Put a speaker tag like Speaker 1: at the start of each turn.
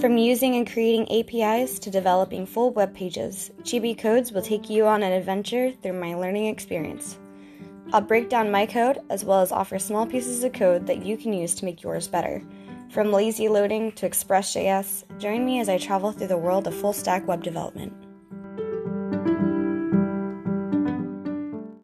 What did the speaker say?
Speaker 1: From using and creating APIs to developing full web pages, Chibi Codes will take you on an adventure through my learning experience. I'll break down my code as well as offer small pieces of code that you can use to make yours better. From lazy loading to Express.js, join me as I travel through the world of full stack web development.